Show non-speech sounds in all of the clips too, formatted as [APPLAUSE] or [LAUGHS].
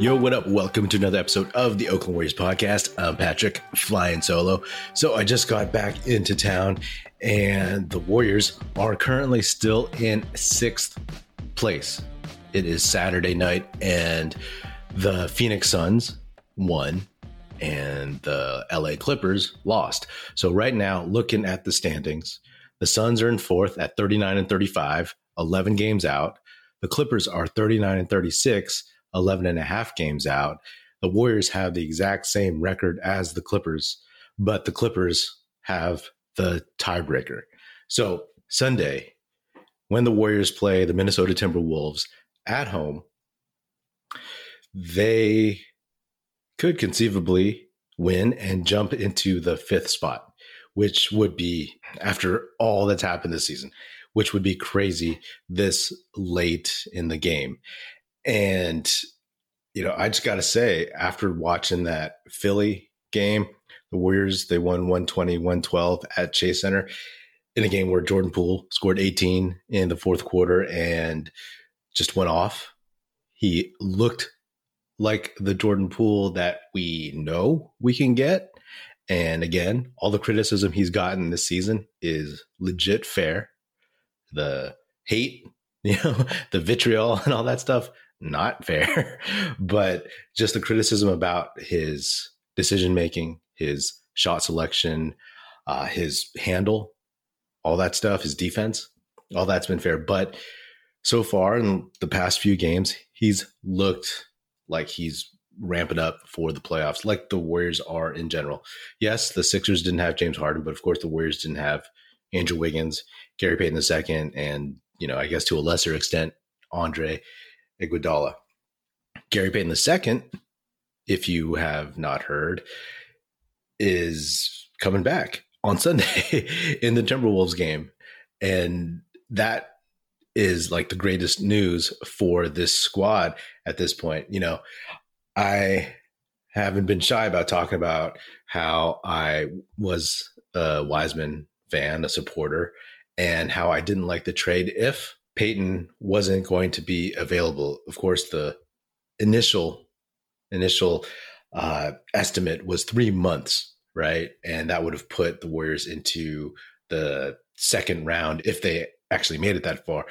Yo, what up? Welcome to another episode of the Oakland Warriors podcast. I'm Patrick, flying solo. So I just got back into town, and the Warriors are currently still in sixth place. It is Saturday night, and the Phoenix Suns won, and the LA Clippers lost. So right now, looking at the standings, the Suns are in fourth at 39 and 35, 11 games out. The Clippers are 39 and 36 11 and a half games out. The Warriors have the exact same record as the Clippers, but the Clippers have the tiebreaker. So Sunday, when the Warriors play the Minnesota Timberwolves at home, they could conceivably win and jump into the fifth spot, which would be after all that's happened this season, which would be crazy this late in the game. And, you know, I just got to say, after watching that Philly game, the Warriors, they won 120, 112 at Chase Center in a game where Jordan Poole scored 18 in the fourth quarter and just went off. He looked like the Jordan Poole that we know we can get. And again, all the criticism he's gotten this season is legit fair. The hate, [LAUGHS] you know, the vitriol and all that stuff, not fair, [LAUGHS] but just the criticism about his decision making, his shot selection, uh, his handle, all that stuff, his defense, all that's been fair. But so far in the past few games, he's looked like he's ramping up for the playoffs, like the Warriors are in general. Yes, the Sixers didn't have James Harden, but of course the Warriors didn't have Andrew Wiggins, Gary Payton II, and you know, I guess to a lesser extent, Andre Iguodala. Gary Payton II, if you have not heard, is coming back on Sunday [LAUGHS] in the Timberwolves game. And that is like the greatest news for this squad at this point. You know, I haven't been shy about talking about how I was a Wiseman fan, a supporter, and how I didn't like the trade if Payton wasn't going to be available. Of course, the initial initial uh, estimate was three months, right? And that would have put the Warriors into the second round if they actually made it that far.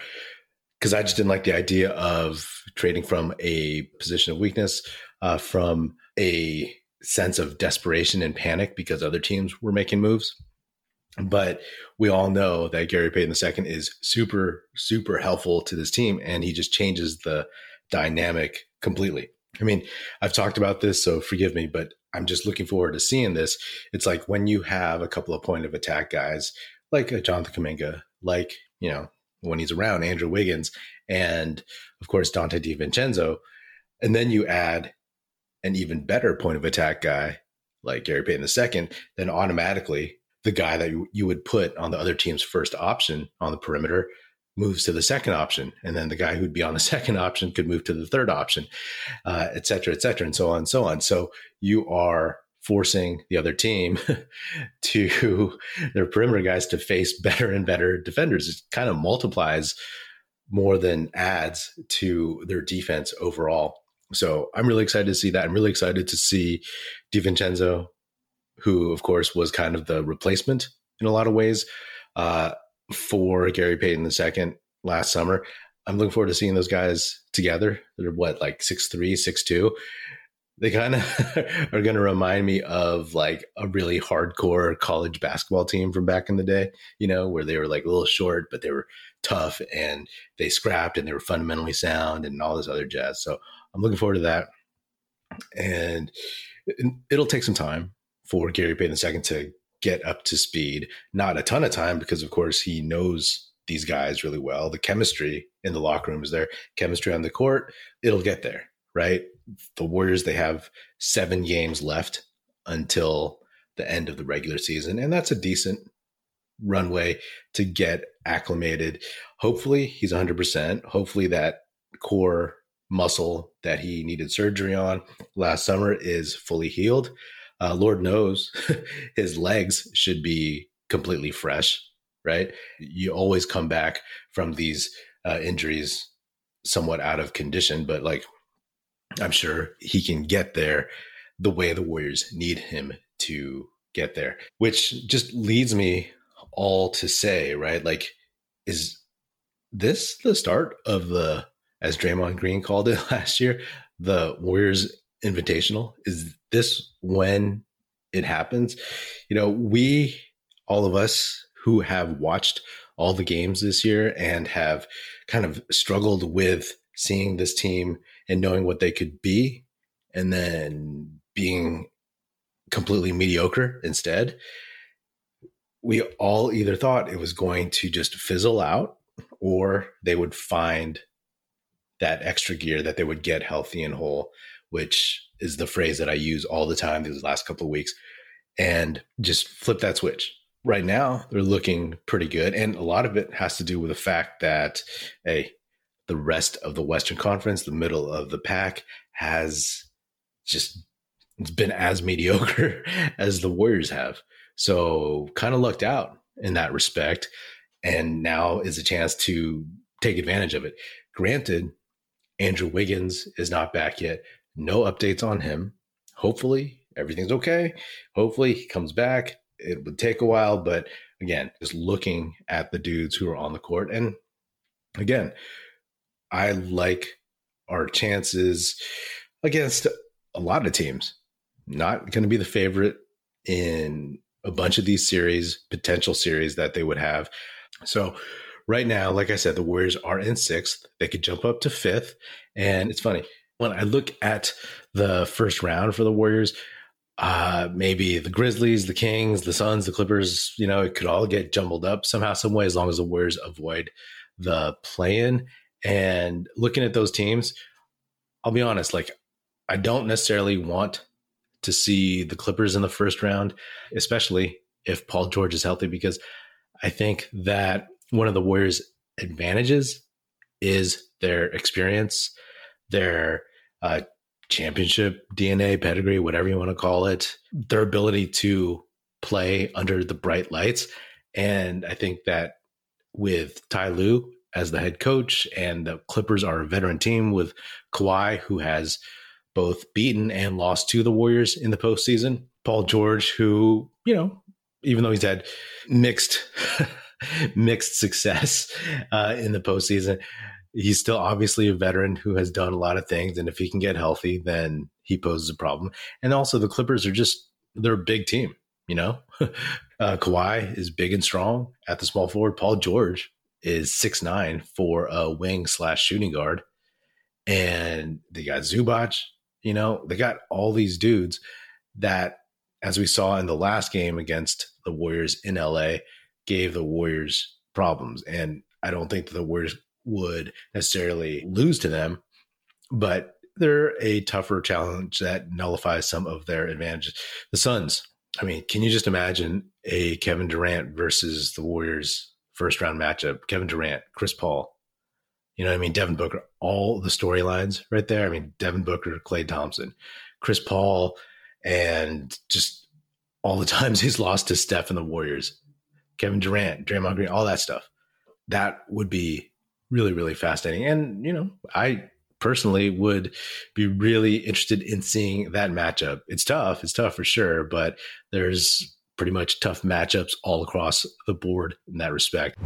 Because I just didn't like the idea of trading from a position of weakness, uh, from a sense of desperation and panic because other teams were making moves. But we all know that Gary Payton II is super, super helpful to this team, and he just changes the dynamic completely. I mean, I've talked about this, so forgive me, but I'm just looking forward to seeing this. It's like when you have a couple of point of attack guys like Jonathan Kuminga, like, you know, when he's around Andrew Wiggins, and of course, Donte DiVincenzo, and then you add an even better point of attack guy like Gary Payton II, then automatically the guy that you, would put on the other team's first option on the perimeter moves to the second option. And then the guy who'd be on the [LAUGHS] second option could move to the third option uh, et cetera et cetera and so on and so on. So you are forcing the other team [LAUGHS] to their perimeter guys to face [LAUGHS] better and better defenders. It kind of multiplies more than adds to their defense overall. So i'm really excited to see that. I'm really excited to see DiVincenzo who of course was kind of the replacement in a lot of ways uh, for Gary Payton II last summer. I'm looking forward to seeing those guys together. They're what, like six three, six two. They kind of [LAUGHS] are going to remind me of like a really hardcore college basketball team from back in the day, you know, where they were like a little short, but they were tough and they scrapped and they were fundamentally sound and all this other jazz. So I'm looking forward to that. And it'll take some time for Gary Payton II to get up to speed. Not a ton of time because, of course, he knows these guys really well. The chemistry in the locker room is there, chemistry on the court. It'll get there, right? The Warriors, they have seven games left until the end of the regular season. And that's a decent runway to get acclimated. Hopefully, he's 100%. Hopefully, that core muscle that he needed surgery on last summer is fully healed. Uh, Lord knows [LAUGHS] his legs should be completely fresh, right? You always come back from these uh, injuries somewhat out of condition, but like I'm sure he can get there the way the Warriors need him to get there, which just leads me all to say, right? Like, is this the start of the as Draymond Green called it [LAUGHS] last year, the Warriors Invitational. Is this when it happens? You know, we, all of us who have watched all the games this year and have kind of struggled with seeing this team and knowing what they could be and then being completely mediocre instead. We all either thought it was going to just fizzle out or they would find that extra gear that they would get healthy and whole, which is the phrase that I use all the time these last couple of weeks, and just flip that switch. Right now, they're looking pretty good. And a lot of it has to do with the fact that, hey, the rest of the Western Conference, the middle of the pack, has just it's been as [LAUGHS] mediocre as the Warriors have. So kind of lucked out in that respect. And now is a chance to take advantage of it. Granted, Andrew Wiggins is not back yet. No updates on him. Hopefully, everything's okay. Hopefully, he comes back. It would take a while, but again, just looking at the dudes who are on the court. And again, I like our chances against a lot of teams. Not going to be the favorite in a bunch of these series, potential series that they would have. So right now, like I said, the Warriors are in sixth. They could jump up to fifth. And it's funny when I look at the first round for the Warriors, uh, maybe the Grizzlies, the Kings, the Suns, the Clippers, you know, it could all get jumbled up somehow, some way, as long as the Warriors avoid the play in. And looking at those teams, I'll be honest, like, I don't necessarily want to see the Clippers in the first round, especially if Paul George is healthy, because I think that one of the Warriors' advantages is their experience, their uh, championship DNA, pedigree, whatever you want to call it, their ability to play under the bright lights. And I think that with Ty Lue as the head coach, and the Clippers are a veteran team with Kawhi, who has both beaten and lost to the Warriors in the postseason. Paul George, who, you know, even though he's had mixed [LAUGHS] mixed success uh, in the postseason. He's still obviously a veteran who has done a lot of things, and if he can get healthy, then he poses a problem. And also, the Clippers are just they're a big team. You know, [LAUGHS] uh, Kawhi is big and strong at the small forward. Paul George is six nine for a wing slash shooting guard, and they got Zubac. You know, they got all these dudes that, as we saw in the last game against the Warriors in LA, gave the Warriors problems. And I don't think the Warriors would necessarily lose to them, but they're a tougher challenge that nullifies some of their advantages. The Suns, I mean, can you just imagine a Kevin Durant versus the Warriors first round matchup? Kevin Durant, Chris Paul, you know what I mean? Devin Booker, all the storylines right there. I mean, Devin Booker, Klay Thompson, Chris Paul, and just all the [LAUGHS] times he's lost to Steph and the Warriors. Kevin Durant, Draymond Green, all that stuff. That would be really, really fascinating. And, you know, I personally would be really interested in seeing that matchup. It's tough. It's tough for sure, but there's pretty much tough matchups all across the board in that respect.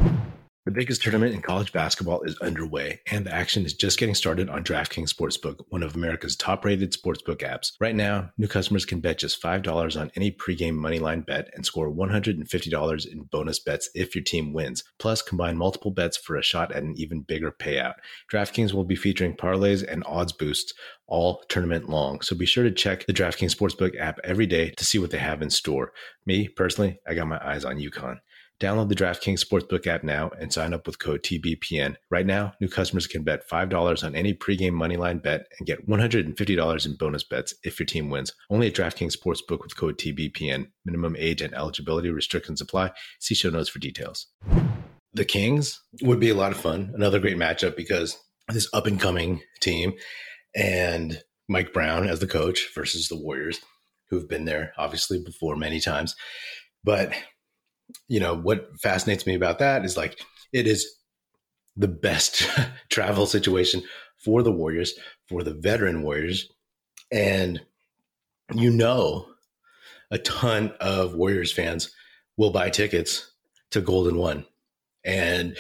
The biggest tournament in college basketball is underway, and the action is just getting started on DraftKings Sportsbook, one of America's top rated sportsbook apps. Right now, new customers can bet just $5 on any pregame moneyline bet and score $150 in bonus bets if your team wins. Plus, combine multiple bets for a shot at an even bigger payout. DraftKings will be featuring parlays and odds boosts all tournament long, so be sure to check the DraftKings Sportsbook app every day to see what they have in store. Me, personally, I got my eyes on UConn. Download the DraftKings Sportsbook app now and sign up with code TBPN. Right now, new customers can bet $5 on any pregame moneyline bet and get $150 in bonus bets if your team wins. Only at DraftKings Sportsbook with code TBPN. Minimum age and eligibility restrictions apply. See show notes for details. The Kings would be a lot of fun. Another great matchup because this up and coming team and Mike Brown as the coach versus the Warriors, who've been there obviously before many times. But you know, what fascinates me about that is like it is the best [LAUGHS] travel situation for the Warriors, for the veteran Warriors. And you know, a ton of Warriors fans will buy tickets to Golden One and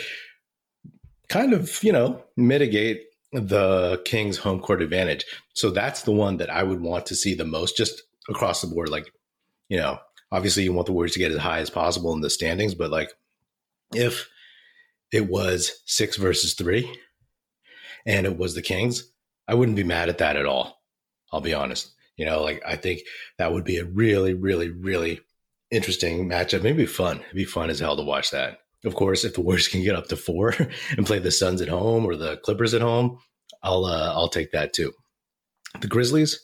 kind of, you know, mitigate the Kings home court advantage. So that's the one that I would want to see the most just across the board. Like, you know, obviously you want the Warriors to get as high as possible in the standings, but like if it was six versus three and it was the Kings, I wouldn't be mad at that at all. I'll be honest. You know, like I think that would be a really, really, really interesting matchup. Maybe fun. It'd be fun as hell to watch that. Of course, if the Warriors can get up to four [LAUGHS] and play the Suns at home or the Clippers at home, I'll uh, I'll take that too. The Grizzlies,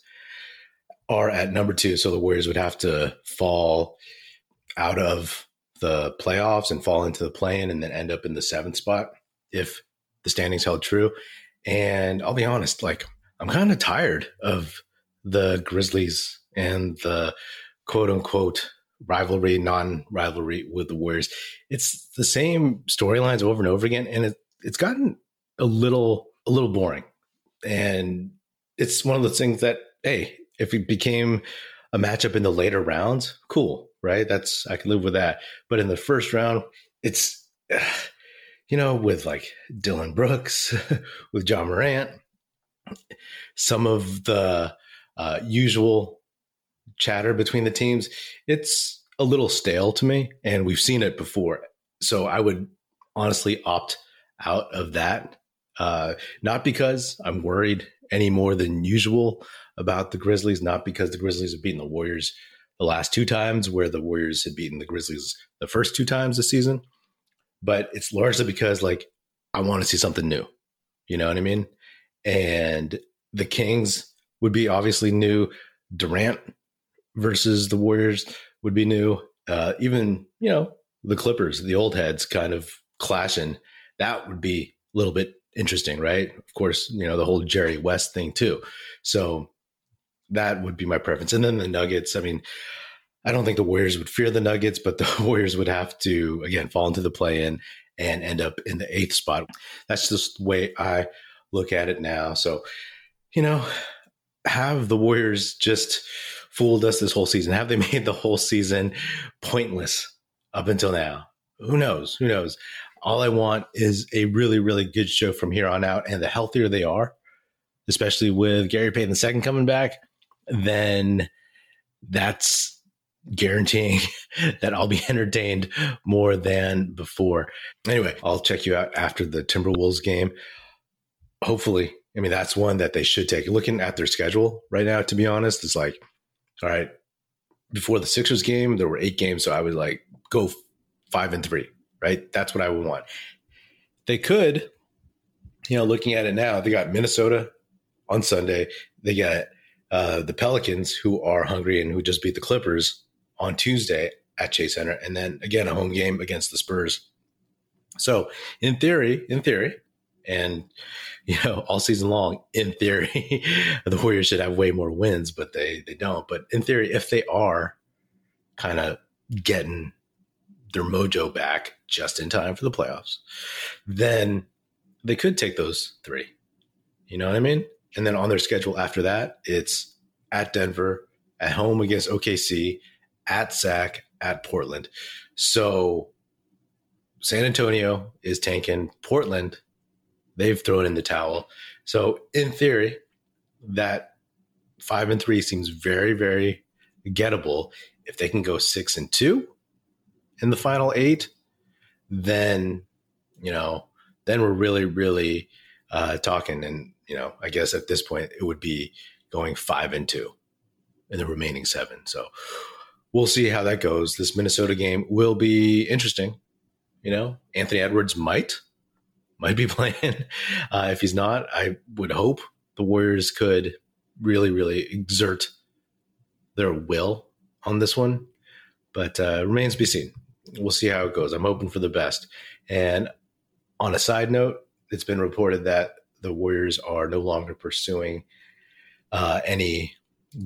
are at number two. So the Warriors would have to fall out of the playoffs and fall into the play-in and then end up in the seventh spot if the standings held true. And I'll be honest, like I'm kind of tired of the Grizzlies and the quote unquote rivalry, non rivalry with the Warriors. It's the same storylines over and over again. And it, it's gotten a little, a little boring. And it's one of those things that, hey, if it became a matchup in the later rounds, cool, right? That's I can live with that. But in the first round, it's [SIGHS] you know with like Dillon Brooks, [LAUGHS] with Ja Morant, some of the uh, usual chatter between the teams, it's a little stale to me, and we've seen it before. So I would honestly opt out of that. Uh, not because I'm worried any more than usual about the Grizzlies, not because the Grizzlies have beaten the Warriors the last two times, where the Warriors had beaten the Grizzlies the first two times this season, but it's largely because like I want to see something new. You know what I mean? And the Kings would be obviously new. Durant versus the Warriors would be new. Uh, even you know the Clippers, the old heads, kind of clashing. That would be a little bit interesting, right? Of course, you know the whole Jerry West thing too. So that would be my preference. And then the Nuggets, I mean, I don't think the Warriors would fear the Nuggets, but the [LAUGHS] Warriors would have to, again, fall into the play in and end up in the eighth spot. That's just the way I look at it now. So, you know, have the Warriors just fooled us this whole season? Have they [LAUGHS] made the whole season pointless up until now? Who knows? Who knows? All I want is a really, really good show from here on out. And the healthier they are, especially with Gary Payton II coming back, then that's guaranteeing [LAUGHS] that I'll be [LAUGHS] entertained more than before. Anyway, I'll check you out after the Timberwolves game. Hopefully, I mean, that's one that they should take. Looking at their schedule right now, to be honest, it's like, all right, before the Sixers game, there were eight games. So I would like go five and three, right? That's what I would want. They could, you know, looking at it now, they got Minnesota on Sunday. They got uh, the Pelicans, who are hungry and who just beat the Clippers on Tuesday at Chase Center, and then again a home game against the Spurs. So, in theory, in theory, and you know, all season long, in theory, [LAUGHS] the Warriors should have way more wins, but they they don't. But in theory, if they are kind of getting their mojo back just in time for the playoffs, then they could take those three. You know what I mean? And then on their schedule after that, it's at Denver, at home against OKC, at Sac, at Portland. So San Antonio is tanking. Portland, they've thrown in the towel. So in theory, that five and three seems very, very gettable. If they can go six and two in the final eight, then you know, then we're really, really uh, talking. And you know, I guess at this point it would be going five and two in the remaining seven. So we'll see how that goes. This Minnesota game will be interesting. You know, Anthony Edwards might might be [LAUGHS] playing. Uh, if he's not, I would hope the Warriors could really, really exert their will on this one. But uh, remains to be seen. We'll see how it goes. I'm hoping for the best. And on a side note, it's been reported that the Warriors are no longer pursuing uh, any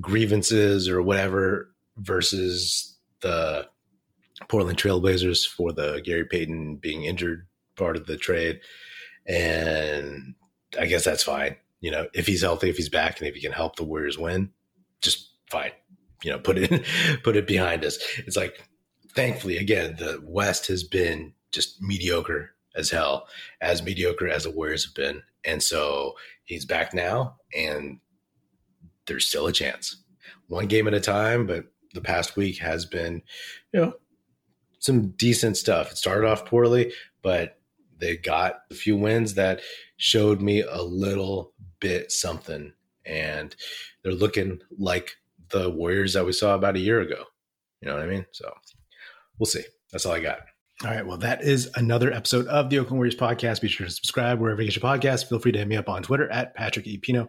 grievances or whatever versus the Portland Trailblazers for the Gary Payton being injured part of the trade. And I guess that's fine. You know, if he's healthy, if he's back, and if he can help the Warriors win, just fine. You know, put it [LAUGHS] put it behind us. It's like, thankfully, again, the West has been just mediocre as hell, as mediocre as the Warriors have been, and so he's back now, and there's still a chance. One game at a time, but the past week has been, you know, some decent stuff. It started off poorly, but they got a few wins that showed me a little bit something. And they're looking like the Warriors that we saw about a year ago. You know what I mean? So we'll see. That's all I got. All right. Well, that is another episode of the Oakland Warriors podcast. Be sure to subscribe wherever you get your podcast. Feel free to hit me up on Twitter at Patrick E. Pino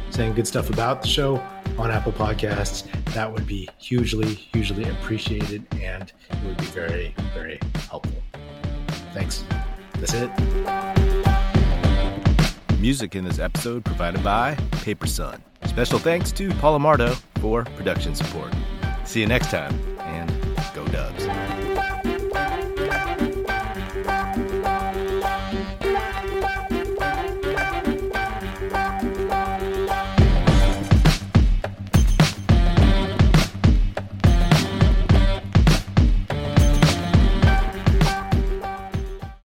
saying good stuff about the show on Apple Podcasts, that would be hugely, hugely appreciated and it would be very, very helpful. Thanks. That's it. Music in this episode provided by Paper Son. Special thanks to Paul Amardo for production support. See you next time.